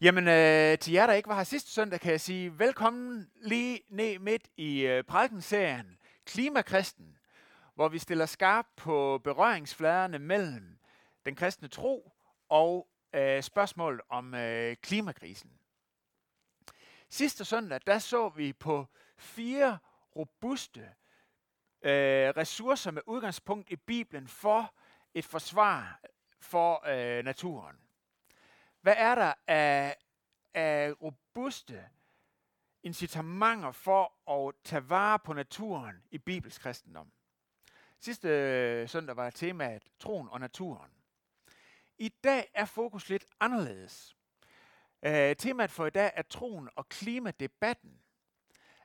Jamen, øh, til jer, der ikke var her sidste søndag, kan jeg sige velkommen lige ned midt i øh, prædikenserien Klimakristen, hvor vi stiller skarp på berøringsfladerne mellem den kristne tro og øh, spørgsmålet om øh, klimakrisen. Sidste søndag, der så vi på fire robuste øh, ressourcer med udgangspunkt i Bibelen for et forsvar for øh, naturen. Hvad er der af, af robuste incitamenter for at tage vare på naturen i Bibels kristendom? Sidste øh, søndag var temaet troen og naturen. I dag er fokus lidt anderledes. Øh, temaet for i dag er troen og klimadebatten.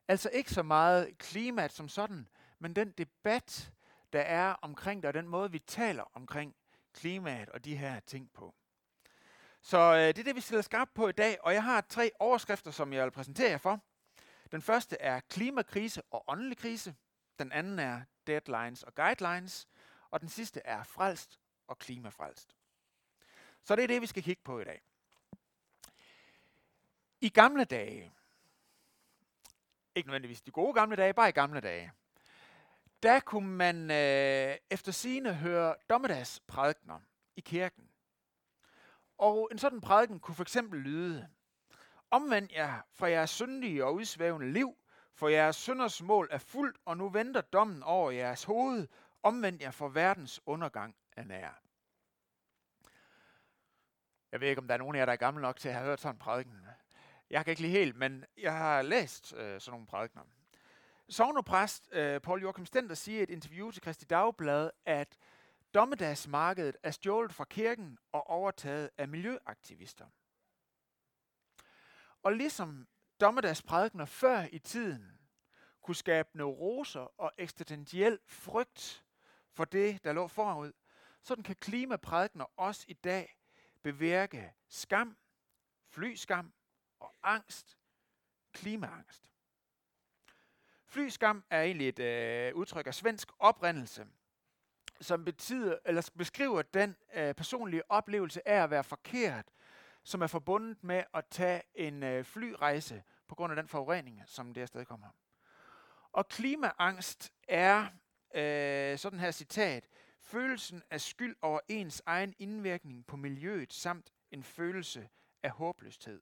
Altså ikke så meget klimaet som sådan, men den debat, der er omkring det, og den måde, vi taler omkring klimaet og de her ting på. Så øh, det er det, vi stiller skarpt på i dag, og jeg har tre overskrifter, som jeg vil præsentere jer for. Den første er klimakrise og åndelig krise. Den anden er deadlines og guidelines. Og den sidste er frelst og klimafrelst. Så det er det, vi skal kigge på i dag. I gamle dage, ikke nødvendigvis de gode gamle dage, bare i gamle dage, der kunne man øh, efter sine høre dommedagsprædikner i kirken. Og en sådan prædiken kunne for eksempel lyde, Omvend jer fra jeres syndige og udsvævende liv, for jeres synders mål er fuldt, og nu venter dommen over jeres hoved. Omvend jer for verdens undergang er nær. Jeg ved ikke, om der er nogen af jer, der er gammel nok til at have hørt sådan en prædiken. Jeg kan ikke lige helt, men jeg har læst øh, sådan nogle prædikener. Sovnepræst øh, Paul Joachim Stenter siger i et interview til Kristi Dagblad, at dommedagsmarkedet er stjålet fra kirken og overtaget af miljøaktivister. Og ligesom dommedagsprædikner før i tiden kunne skabe neuroser og eksistentiel frygt for det, der lå forud, sådan kan klimaprædikner også i dag bevirke skam, flyskam og angst, klimaangst. Flyskam er egentlig et øh, udtryk af svensk oprindelse, som betyder, eller beskriver den øh, personlige oplevelse af at være forkert, som er forbundet med at tage en øh, flyrejse på grund af den forurening, som det afsted kommer. Og klimaangst er, øh, sådan her citat, følelsen af skyld over ens egen indvirkning på miljøet, samt en følelse af håbløshed.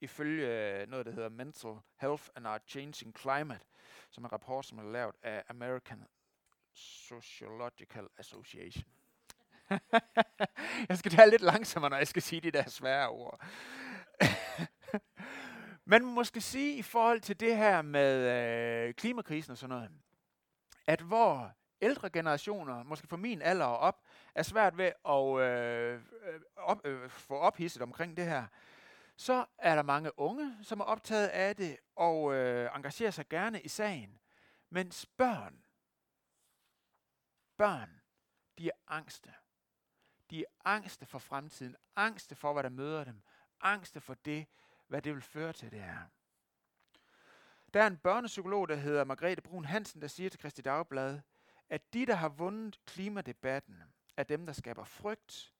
Ifølge øh, noget, der hedder Mental Health and Our Changing Climate, som er en rapport, som er lavet af American Sociological Association. jeg skal tale lidt langsommere, når jeg skal sige de der svære ord. Man måske sige i forhold til det her med øh, klimakrisen og sådan noget, at hvor ældre generationer, måske for min alder og op, er svært ved at øh, op, øh, få ophidset omkring det her, så er der mange unge, som er optaget af det og øh, engagerer sig gerne i sagen. Mens børn, børn, de er angste. De er angste for fremtiden, angste for, hvad der møder dem, angste for det, hvad det vil føre til det her. Der er en børnepsykolog, der hedder Margrethe Brun Hansen, der siger til Kristi Dagblad, at de, der har vundet klimadebatten, er dem, der skaber frygt,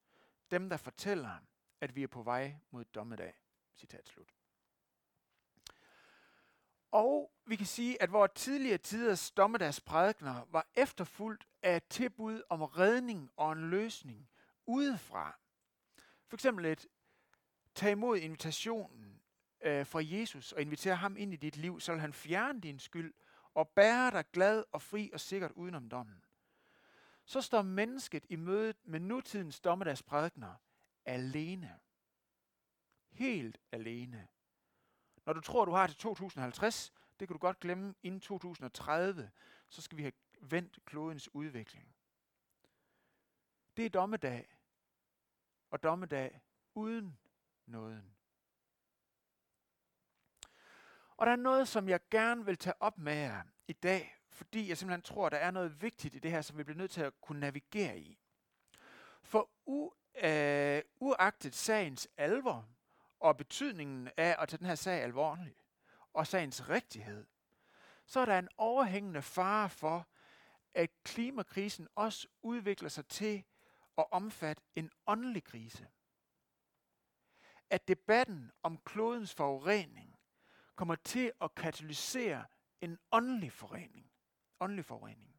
dem, der fortæller, at vi er på vej mod dommedag. Citat slut. Og vi kan sige, at hvor tidligere tiders dommedagsprædikner var efterfulgt af et tilbud om redning og en løsning udefra. For eksempel et tag imod invitationen øh, fra Jesus og inviter ham ind i dit liv, så vil han fjerne din skyld og bære dig glad og fri og sikkert udenom dommen. Så står mennesket i mødet med nutidens dommedagsprædikner alene. Helt alene. Når du tror, du har til 2050, det kan du godt glemme inden 2030, så skal vi have vendt klodens udvikling. Det er dommedag. Og dommedag uden nåden. Og der er noget, som jeg gerne vil tage op med jer i dag, fordi jeg simpelthen tror, der er noget vigtigt i det her, som vi bliver nødt til at kunne navigere i. For u, øh, uagtet sagens alvor og betydningen af at tage den her sag alvorligt, og sagens rigtighed, så er der en overhængende fare for, at klimakrisen også udvikler sig til at omfatte en åndelig krise. at debatten om klodens forurening kommer til at katalysere en åndelig forurening. Åndelig forurening.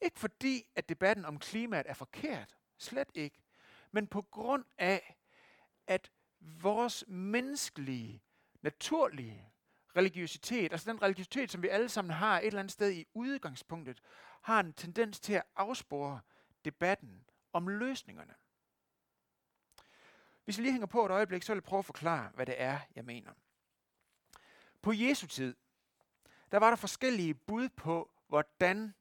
Ikke fordi, at debatten om klimaet er forkert. Slet ikke. Men på grund af, at vores menneskelige, naturlige religiøsitet, altså den religiøsitet, som vi alle sammen har et eller andet sted i udgangspunktet, har en tendens til at afspore debatten om løsningerne. Hvis vi lige hænger på et øjeblik, så vil jeg prøve at forklare, hvad det er, jeg mener. På Jesu tid, der var der forskellige bud på, hvordan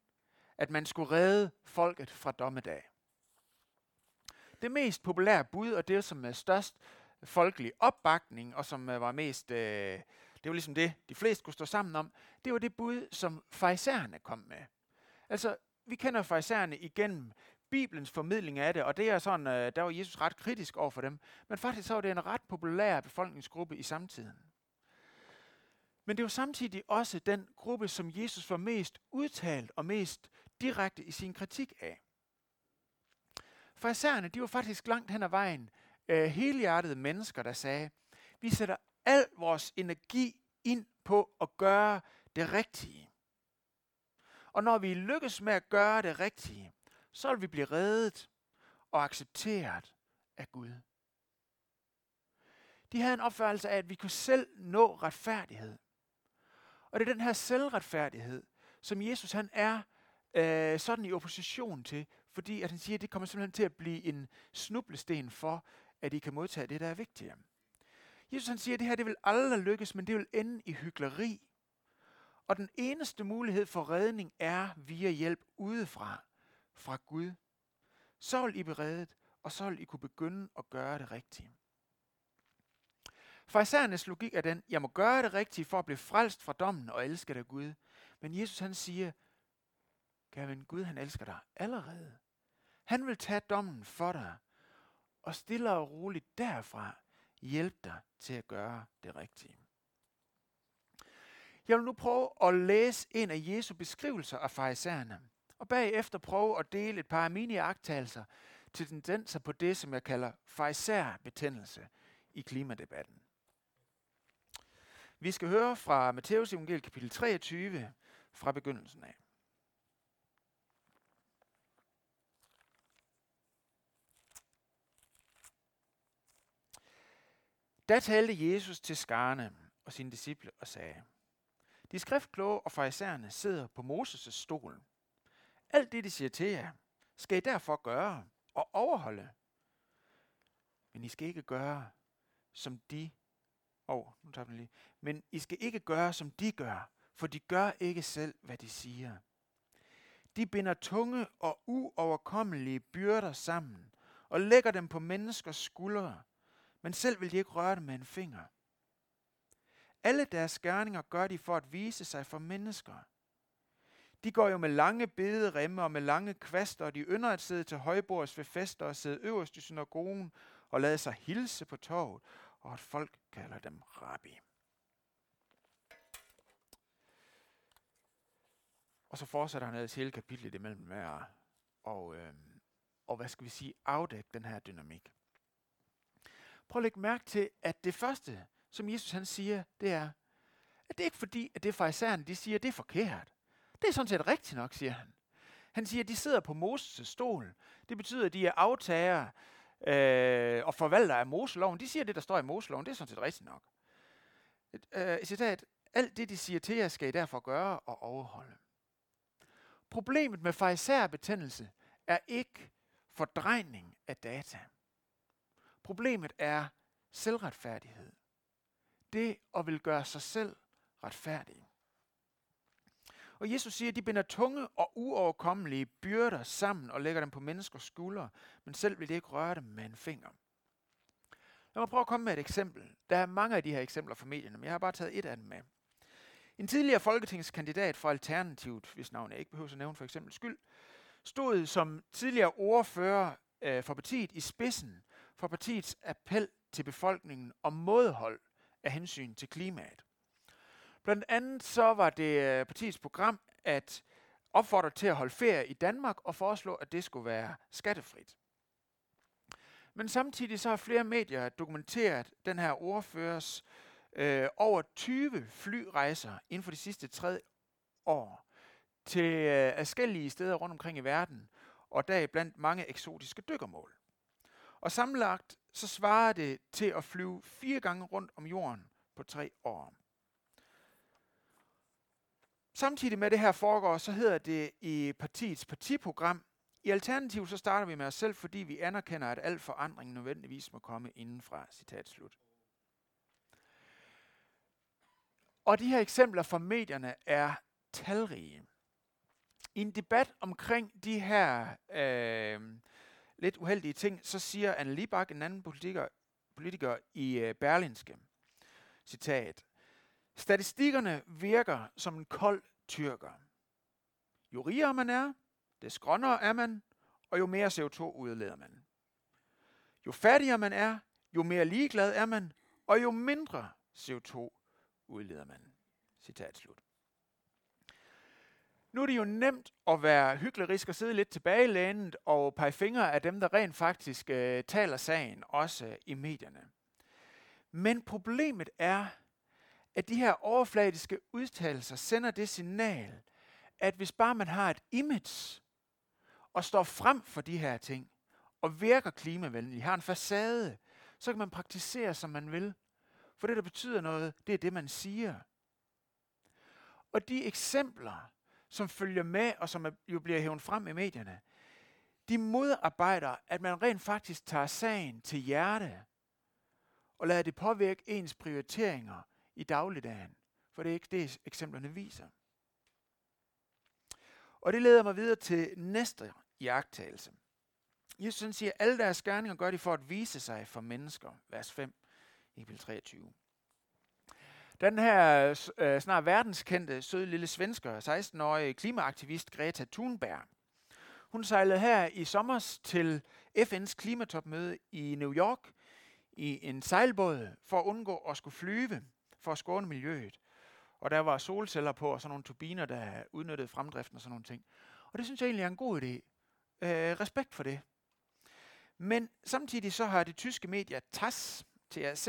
at man skulle redde folket fra dommedag. Det mest populære bud, og det som er størst folkelig opbakning, og som øh, var mest, øh, det var ligesom det, de fleste kunne stå sammen om, det var det bud, som farisæerne kom med. Altså, vi kender farisæerne igennem Bibelens formidling af det, og det er sådan, øh, der var Jesus ret kritisk over for dem. Men faktisk så var det en ret populær befolkningsgruppe i samtiden. Men det var samtidig også den gruppe, som Jesus var mest udtalt og mest direkte i sin kritik af. Farisæerne, de var faktisk langt hen ad vejen øh, helhjertede mennesker, der sagde, vi sætter al vores energi ind på at gøre det rigtige. Og når vi lykkes med at gøre det rigtige, så vil vi blive reddet og accepteret af Gud. De havde en opfattelse af, at vi kunne selv nå retfærdighed. Og det er den her selvretfærdighed, som Jesus han er øh, sådan i opposition til, fordi at han siger, at det kommer simpelthen til at blive en snublesten for, at I kan modtage det, der er vigtigt. Jesus han siger, at det her det vil aldrig lykkes, men det vil ende i hyggeleri. Og den eneste mulighed for redning er via hjælp udefra, fra Gud. Så vil I blive reddet, og så vil I kunne begynde at gøre det rigtige. Farisæernes logik er den, jeg må gøre det rigtige for at blive frelst fra dommen og elske dig Gud. Men Jesus han siger, kære ven, Gud han elsker dig allerede. Han vil tage dommen for dig, og stille og roligt derfra hjælpe dig til at gøre det rigtige. Jeg vil nu prøve at læse en af Jesu beskrivelser af farisæerne, og bagefter prøve at dele et par af mine agtagelser til tendenser på det, som jeg kalder farisærbetændelse i klimadebatten. Vi skal høre fra Matteus evangeliet kapitel 23 fra begyndelsen af. Da talte Jesus til skarne og sine disciple og sagde, De skriftkloge og farisæerne sidder på Moses' stol. Alt det, de siger til jer, skal I derfor gøre og overholde. Men I skal ikke gøre, som de oh, nu tager lige. Men I skal ikke gøre, som de gør, for de gør ikke selv, hvad de siger. De binder tunge og uoverkommelige byrder sammen og lægger dem på menneskers skuldre, men selv vil de ikke røre det med en finger. Alle deres gerninger gør de for at vise sig for mennesker. De går jo med lange bederemme og med lange kvaster, og de ynder at sidde til højbords ved fester og sidde øverst i synagogen og lade sig hilse på torvet, og at folk kalder dem rabbi. Og så fortsætter han ellers hele kapitlet imellem med at, og, øh, og hvad skal vi sige, afdække den her dynamik. Prøv at lægge mærke til, at det første, som Jesus han siger, det er, at det er ikke fordi, at det farisæerne, de siger, at det er forkert. Det er sådan set rigtigt nok, siger han. Han siger, at de sidder på Moses' stol. Det betyder, at de er aftager øh, og forvalter af Moseloven. De siger det, der står i Moseloven. Det er sådan set rigtigt nok. Et, øh, citat. Alt det, de siger til jer, skal I derfor gøre og overholde. Problemet med fejserbetændelse er ikke fordrejning af data. Problemet er selvretfærdighed. Det at vil gøre sig selv retfærdig. Og Jesus siger, at de binder tunge og uoverkommelige byrder sammen og lægger dem på menneskers skuldre, men selv vil de ikke røre dem med en finger. Lad mig prøve at komme med et eksempel. Der er mange af de her eksempler fra medierne, men jeg har bare taget et af dem med. En tidligere folketingskandidat fra Alternativet, hvis navn jeg ikke behøver at nævne for eksempel skyld, stod som tidligere ordfører øh, for partiet i spidsen for partiets appel til befolkningen om modhold af hensyn til klimaet. Blandt andet så var det øh, partiets program at opfordre til at holde ferie i Danmark og foreslå, at det skulle være skattefrit. Men samtidig så har flere medier dokumenteret den her ordførers øh, over 20 flyrejser inden for de sidste tre år til øh, forskellige steder rundt omkring i verden, og der blandt mange eksotiske dykkermål. Og sammenlagt så svarer det til at flyve fire gange rundt om jorden på tre år. Samtidig med det her foregår, så hedder det i partiets partiprogram, i Alternativ så starter vi med os selv, fordi vi anerkender, at al forandring nødvendigvis må komme indenfra. Citat slut. Og de her eksempler fra medierne er talrige. I en debat omkring de her øh, lidt uheldige ting, så siger Anne Libak, en anden politiker, politiker i øh, Berlinske, citat, Statistikkerne virker som en kold tyrker. Jo rigere man er, des grønnere er man, og jo mere CO2 udleder man. Jo fattigere man er, jo mere ligeglad er man, og jo mindre CO2 udleder man. Citat slut. Nu er det jo nemt at være hyggelig og sidde lidt tilbagelænet og pege fingre af dem, der rent faktisk øh, taler sagen, også øh, i medierne. Men problemet er, at de her overfladiske udtalelser sender det signal, at hvis bare man har et image og står frem for de her ting, og virker klimavenlig, har en facade, så kan man praktisere, som man vil. For det, der betyder noget, det er det, man siger. Og de eksempler, som følger med, og som jo bliver hævet frem i medierne, de modarbejder, at man rent faktisk tager sagen til hjerte, og lader det påvirke ens prioriteringer i dagligdagen. For det er ikke det, eksemplerne viser. Og det leder mig videre til næste jagttagelse. Jesus siger, at alle deres gerninger gør de for at vise sig for mennesker. Vers 5 i 23. Den her øh, snart verdenskendte, søde lille svensker, 16-årige klimaaktivist Greta Thunberg, hun sejlede her i sommer til FN's klimatopmøde i New York i en sejlbåd for at undgå at skulle flyve for at skåne miljøet. Og der var solceller på og sådan nogle turbiner, der udnyttede fremdriften og sådan nogle ting. Og det synes jeg egentlig er en god idé. Øh, respekt for det. Men samtidig så har det tyske medie TASS, TAZ,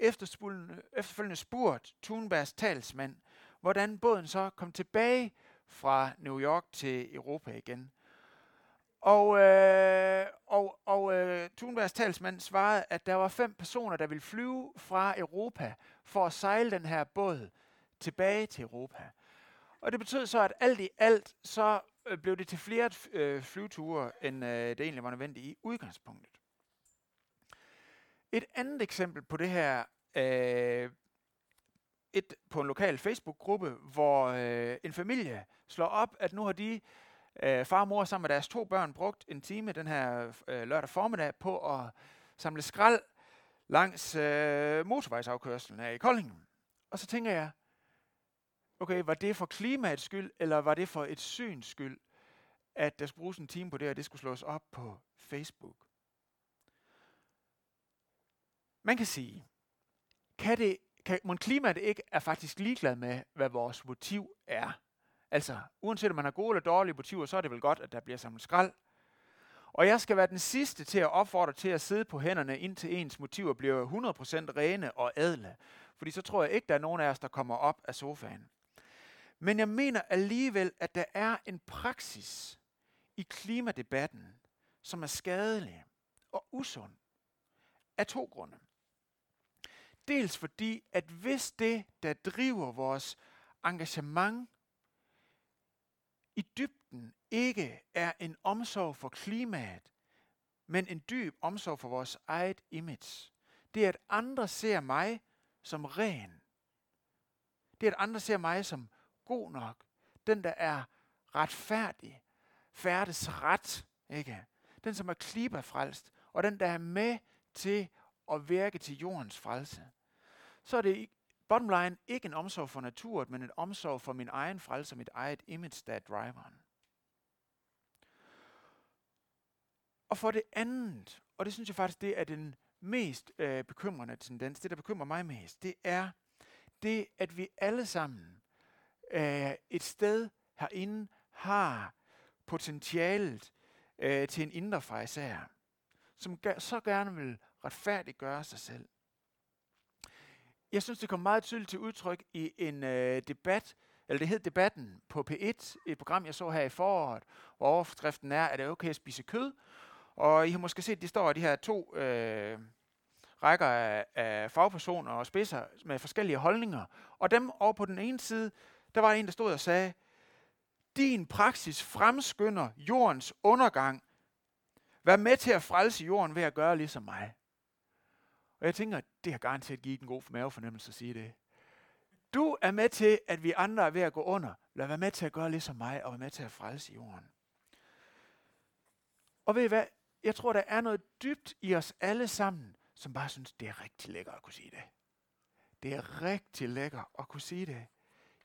efterfølgende spurgt Thunbergs talsmand, hvordan båden så kom tilbage fra New York til Europa igen. Og, øh, og, og øh, Thunbergs talsmand svarede, at der var fem personer, der ville flyve fra Europa for at sejle den her båd tilbage til Europa. Og det betød så, at alt i alt, så øh, blev det til flere øh, flyveture, end øh, det egentlig var nødvendigt i udgangspunktet. Et andet eksempel på det her, øh, et på en lokal Facebook-gruppe, hvor øh, en familie slår op, at nu har de, øh, far og mor sammen med deres to børn, brugt en time den her øh, lørdag formiddag på at samle skrald langs øh, motorvejsafkørslen her i Kolding. Og så tænker jeg, okay, var det for klimaets skyld, eller var det for et syns skyld, at der skulle bruges en time på det, og det skulle slås op på Facebook? Man kan sige, kan det, kan, mon klimaet ikke er faktisk ligeglad med, hvad vores motiv er. Altså, uanset om man har gode eller dårlige motiver, så er det vel godt, at der bliver samlet skrald. Og jeg skal være den sidste til at opfordre til at sidde på hænderne, indtil ens motiver bliver 100% rene og adle. Fordi så tror jeg ikke, der er nogen af os, der kommer op af sofaen. Men jeg mener alligevel, at der er en praksis i klimadebatten, som er skadelig og usund af to grunde. Dels fordi, at hvis det, der driver vores engagement i dybden, ikke er en omsorg for klimaet, men en dyb omsorg for vores eget image. Det er, at andre ser mig som ren. Det er, at andre ser mig som god nok. Den, der er retfærdig, færdes ret, ikke? Den, som er klibafrelst, og den, der er med til at virke til jordens frelse. Så er det bottom line ikke en omsorg for naturen, men en omsorg for min egen frelse og mit eget image, der er driveren. Og for det andet, og det synes jeg faktisk, det er den mest øh, bekymrende tendens, det der bekymrer mig mest, det er det, at vi alle sammen øh, et sted herinde har potentialet øh, til en indre fejser, som så gerne vil retfærdiggøre sig selv. Jeg synes, det kom meget tydeligt til udtryk i en øh, debat, eller det hed Debatten på P1, et program, jeg så her i foråret, hvor overskriften er, at det er okay at spise kød. Og I har måske set, at de står de her to øh, rækker af, af fagpersoner og spidser med forskellige holdninger. Og dem over på den ene side, der var en, der stod og sagde, din praksis fremskynder jordens undergang. Vær med til at frelse jorden ved at gøre ligesom mig. Og jeg tænker, det har garanteret givet en god mavefornemmelse at sige det. Du er med til, at vi andre er ved at gå under. Lad være med til at gøre ligesom mig, og være med til at frelse jorden. Og ved I hvad? Jeg tror, der er noget dybt i os alle sammen, som bare synes, det er rigtig lækkert at kunne sige det. Det er rigtig lækkert at kunne sige det.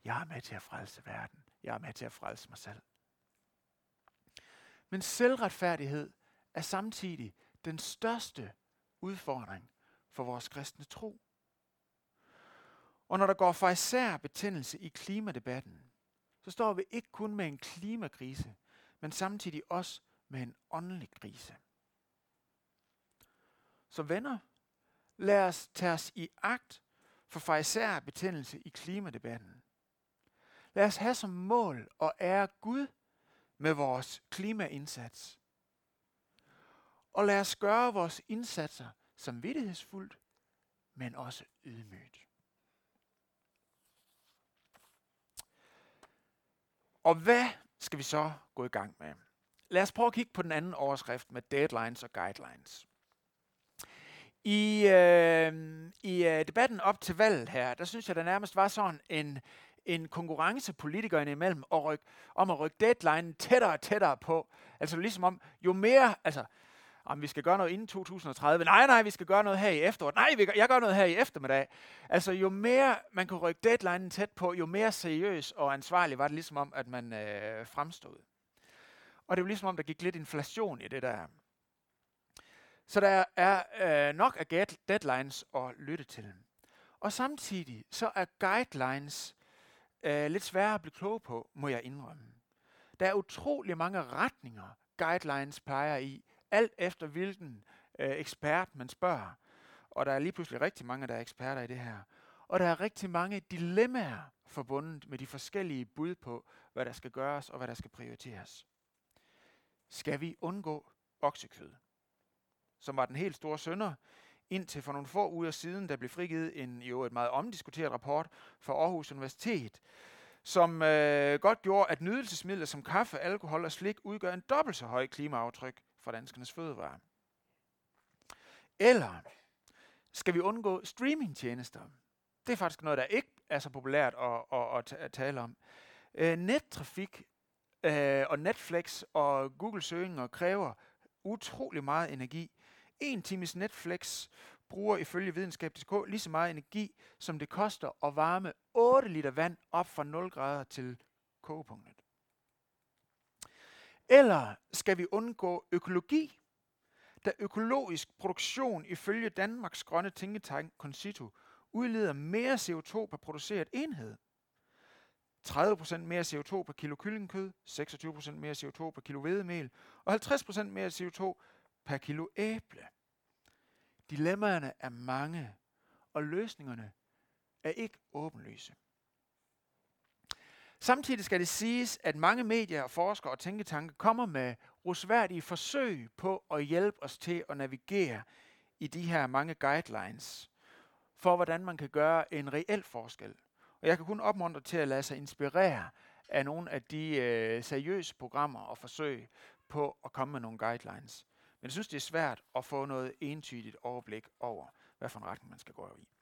Jeg er med til at frelse verden. Jeg er med til at frelse mig selv. Men selvretfærdighed er samtidig den største udfordring for vores kristne tro. Og når der går for især betændelse i klimadebatten, så står vi ikke kun med en klimakrise, men samtidig også med en åndelig krise. Så venner, lad os tage os i agt for farisære betændelse i klimadebatten. Lad os have som mål at ære Gud med vores klimaindsats. Og lad os gøre vores indsatser samvittighedsfuldt, men også ydmygt. Og hvad skal vi så gå i gang med? Lad os prøve at kigge på den anden overskrift med deadlines og guidelines. I, øh, i øh, debatten op til valget her, der synes jeg, der nærmest var sådan en, en konkurrence politikerne imellem at rykke, om at rykke deadline tættere og tættere på. Altså ligesom om, jo mere, altså, om vi skal gøre noget inden 2030. Nej, nej, vi skal gøre noget her i efteråret. Nej, vi gør, jeg gør noget her i eftermiddag. Altså, jo mere man kunne rykke deadline tæt på, jo mere seriøs og ansvarlig var det ligesom om, at man øh, fremstod. Og det var ligesom om, der gik lidt inflation i det der. Så der er øh, nok af deadlines at lytte til. Og samtidig så er guidelines øh, lidt sværere at blive klog på, må jeg indrømme. Der er utrolig mange retninger, guidelines peger i, alt efter hvilken øh, ekspert man spørger. Og der er lige pludselig rigtig mange, der er eksperter i det her. Og der er rigtig mange dilemmaer forbundet med de forskellige bud på, hvad der skal gøres og hvad der skal prioriteres. Skal vi undgå oksekød? Som var den helt store sønder, indtil for nogle få uger siden, der blev frigivet en jo et meget omdiskuteret rapport fra Aarhus Universitet, som øh, godt gjorde, at nydelsesmidler som kaffe, alkohol og slik udgør en dobbelt så høj klimaaftryk fra danskernes fødevarer. Eller skal vi undgå streamingtjenester? Det er faktisk noget, der ikke er så populært at, at, at, at tale om. Øh, nettrafik øh, og Netflix og Google søgninger kræver utrolig meget energi. En times Netflix bruger ifølge videnskab.dk lige så meget energi, som det koster at varme 8 liter vand op fra 0 grader til kogepunktet. Eller skal vi undgå økologi, da økologisk produktion ifølge Danmarks grønne tænketank Concito udleder mere CO2 per produceret enhed. 30% mere CO2 per kilo kyllingekød, 26% mere CO2 per kilo hvedemel og 50% mere CO2 per kilo æble. Dilemmaerne er mange, og løsningerne er ikke åbenlyse. Samtidig skal det siges, at mange medier, og forskere og tænketanke kommer med rosværdige forsøg på at hjælpe os til at navigere i de her mange guidelines for, hvordan man kan gøre en reel forskel. Og jeg kan kun opmuntre til at lade sig inspirere af nogle af de øh, seriøse programmer og forsøg på at komme med nogle guidelines. Men jeg synes, det er svært at få noget entydigt overblik over, hvad for en retning man skal gå i.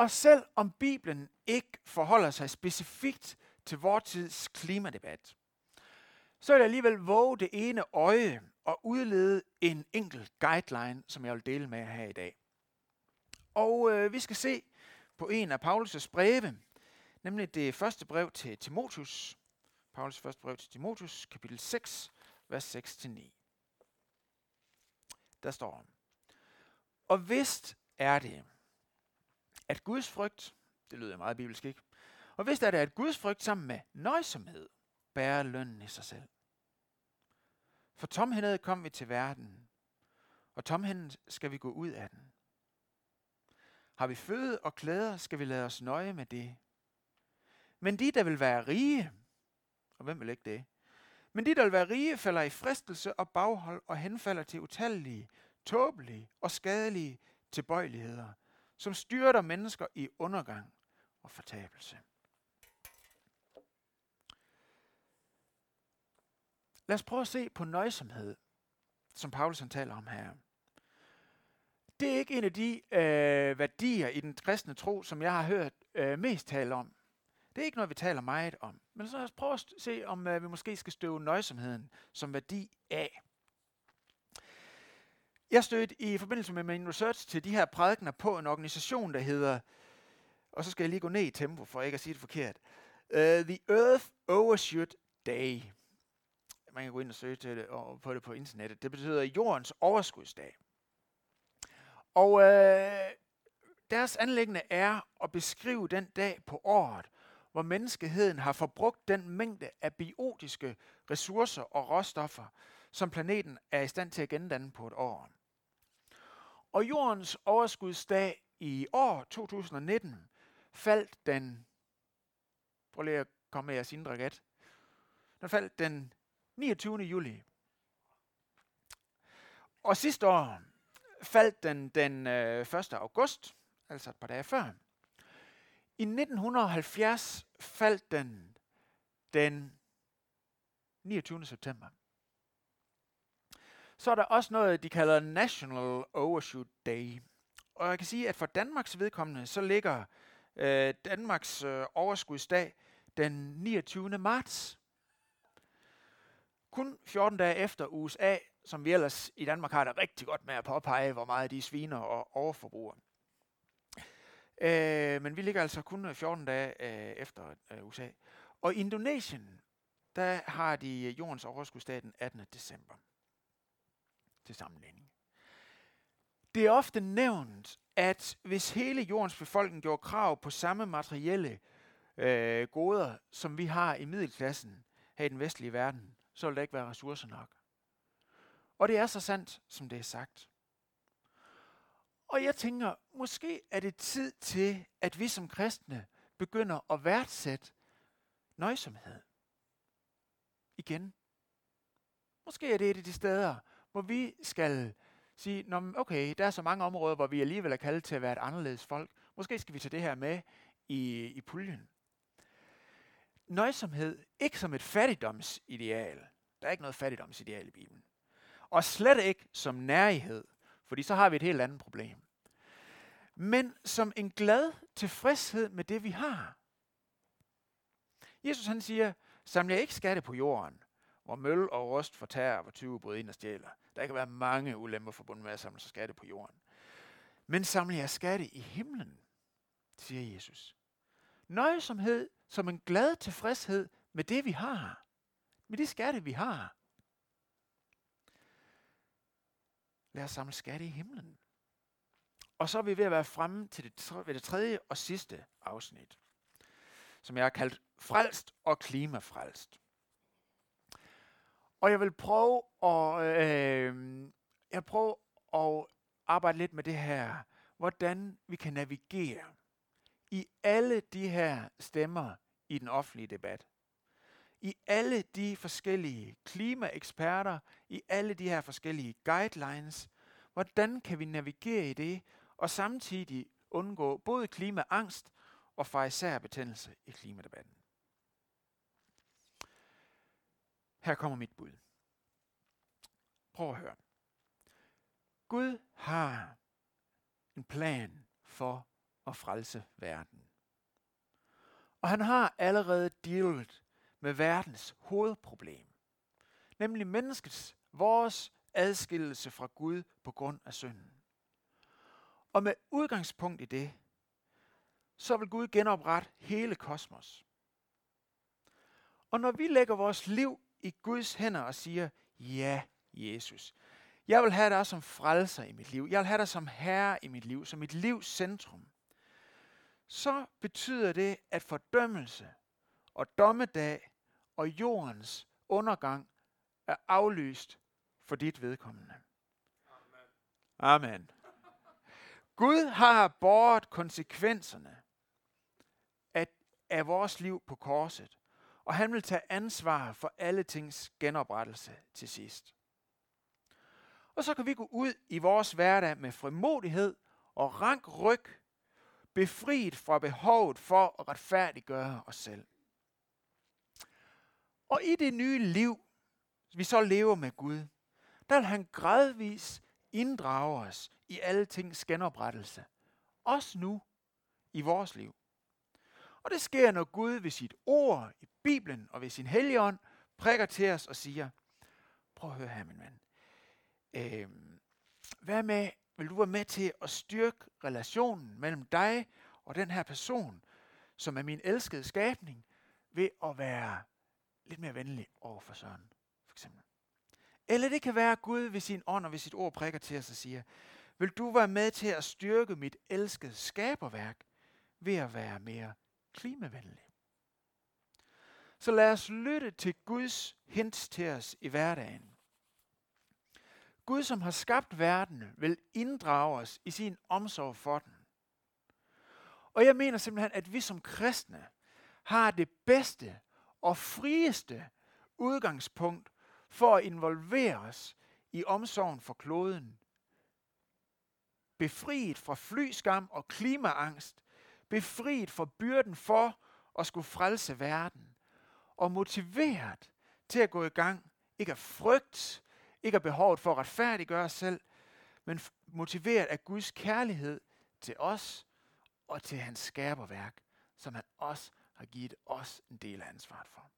Og selv om Bibelen ikke forholder sig specifikt til vores tids klimadebat, så vil jeg alligevel våge det ene øje og udlede en enkelt guideline, som jeg vil dele med jer her i dag. Og øh, vi skal se på en af Paulus' breve, nemlig det første brev til Timotius. Paulus første brev til Timotius, kapitel 6, vers 6-9. Der står, Og vist er det, at Guds frygt, det lyder meget bibelsk ikke, og hvis er det, at Guds frygt sammen med nøjsomhed bærer lønnen i sig selv. For tomhændet kom vi til verden, og tomhændet skal vi gå ud af den. Har vi føde og klæder, skal vi lade os nøje med det. Men de, der vil være rige, og hvem vil ikke det? Men de, der vil være rige, falder i fristelse og baghold og henfalder til utallige, tåbelige og skadelige tilbøjeligheder, som styrter mennesker i undergang og fortabelse. Lad os prøve at se på nøjsomhed, som Paulus han taler om her. Det er ikke en af de øh, værdier i den kristne tro, som jeg har hørt øh, mest tale om. Det er ikke noget, vi taler meget om. Men så lad os prøve at se, om øh, vi måske skal støve nøjsomheden som værdi af. Jeg stødte i forbindelse med min research til de her prædikener på en organisation, der hedder, og så skal jeg lige gå ned i tempo, for ikke at sige det forkert, uh, The Earth Overshoot Day. Man kan gå ind og søge til det, og på det på internettet. Det betyder jordens overskudsdag. Og uh, deres anlæggende er at beskrive den dag på året, hvor menneskeheden har forbrugt den mængde af biotiske ressourcer og råstoffer, som planeten er i stand til at gendanne på et år. Og jordens overskudsdag i år 2019 faldt den, prøv lige at komme med jeres indre gat, den faldt den 29. juli. Og sidste år faldt den den øh, 1. august, altså et par dage før. I 1970 faldt den den 29. september. Så er der også noget, de kalder National Overshoot Day. Og jeg kan sige, at for Danmarks vedkommende, så ligger øh, Danmarks øh, overskudsdag den 29. marts. Kun 14 dage efter USA, som vi ellers i Danmark har det rigtig godt med at påpege, hvor meget de sviner og overforbruger. Øh, men vi ligger altså kun øh, 14 dage øh, efter øh, USA. Og i Indonesien, der har de øh, jordens overskudsdag den 18. december. Til sammenligning. Det er ofte nævnt, at hvis hele jordens befolkning gjorde krav på samme materielle øh, goder, som vi har i middelklassen her i den vestlige verden, så ville der ikke være ressourcer nok. Og det er så sandt, som det er sagt. Og jeg tænker, måske er det tid til, at vi som kristne begynder at værdsætte nøjsomhed. Igen. Måske er det et af de steder, hvor vi skal sige, Nå, okay, der er så mange områder, hvor vi alligevel er kaldet til at være et anderledes folk. Måske skal vi tage det her med i, i puljen. Nøjsomhed, ikke som et fattigdomsideal. Der er ikke noget fattigdomsideal i Bibelen. Og slet ikke som nærighed, fordi så har vi et helt andet problem. Men som en glad tilfredshed med det, vi har. Jesus han siger, saml ikke skatte på jorden, hvor møl og rust fortærer, hvor tyve bryder ind og stjæler. Der kan være mange ulemper forbundet med at samle sig skatte på jorden. Men samle jer skatte i himlen, siger Jesus. Nøjsomhed som en glad tilfredshed med det, vi har. Med det skatte, vi har. Lad os samle skatte i himlen. Og så er vi ved at være fremme til det, ved det tredje og sidste afsnit, som jeg har kaldt frelst og klimafrelst. Og jeg vil prøve at, øh, jeg prøver at arbejde lidt med det her, hvordan vi kan navigere i alle de her stemmer i den offentlige debat. I alle de forskellige klimaeksperter, i alle de her forskellige guidelines, hvordan kan vi navigere i det, og samtidig undgå både klimaangst og fra især betændelse i klimadebatten. Her kommer mit bud. Prøv at høre. Gud har en plan for at frelse verden. Og han har allerede dealet med verdens hovedproblem, nemlig menneskets, vores adskillelse fra Gud på grund af synden. Og med udgangspunkt i det, så vil Gud genoprette hele kosmos. Og når vi lægger vores liv i Guds hænder og siger, ja, Jesus, jeg vil have dig som frelser i mit liv. Jeg vil have dig som herre i mit liv, som mit livs centrum. Så betyder det, at fordømmelse og dommedag og jordens undergang er aflyst for dit vedkommende. Amen. Gud har båret konsekvenserne af, af vores liv på korset, og han vil tage ansvar for alle tings genoprettelse til sidst. Og så kan vi gå ud i vores hverdag med frimodighed og rank ryg, befriet fra behovet for at retfærdiggøre os selv. Og i det nye liv, vi så lever med Gud, der vil han gradvis inddrage os i alle tings genoprettelse. Også nu i vores liv. Og det sker, når Gud ved sit ord i Bibelen og ved sin helligånd prikker til os og siger, prøv at høre her, min ven. Øh, hvad med, vil du være med til at styrke relationen mellem dig og den her person, som er min elskede skabning, ved at være lidt mere venlig over for Søren, for eksempel. Eller det kan være, at Gud ved sin ånd og ved sit ord prikker til os og siger, vil du være med til at styrke mit elskede skaberværk ved at være mere klimavenlig? Så lad os lytte til Guds hints til os i hverdagen. Gud, som har skabt verden, vil inddrage os i sin omsorg for den. Og jeg mener simpelthen, at vi som kristne har det bedste og frieste udgangspunkt for at involvere os i omsorgen for kloden. Befriet fra flyskam og klimaangst, befriet fra byrden for at skulle frelse verden, og motiveret til at gå i gang, ikke af frygt, ikke af behovet for at retfærdiggøre os selv, men motiveret af Guds kærlighed til os og til hans skaberværk, som han også har givet os en del af ansvaret for.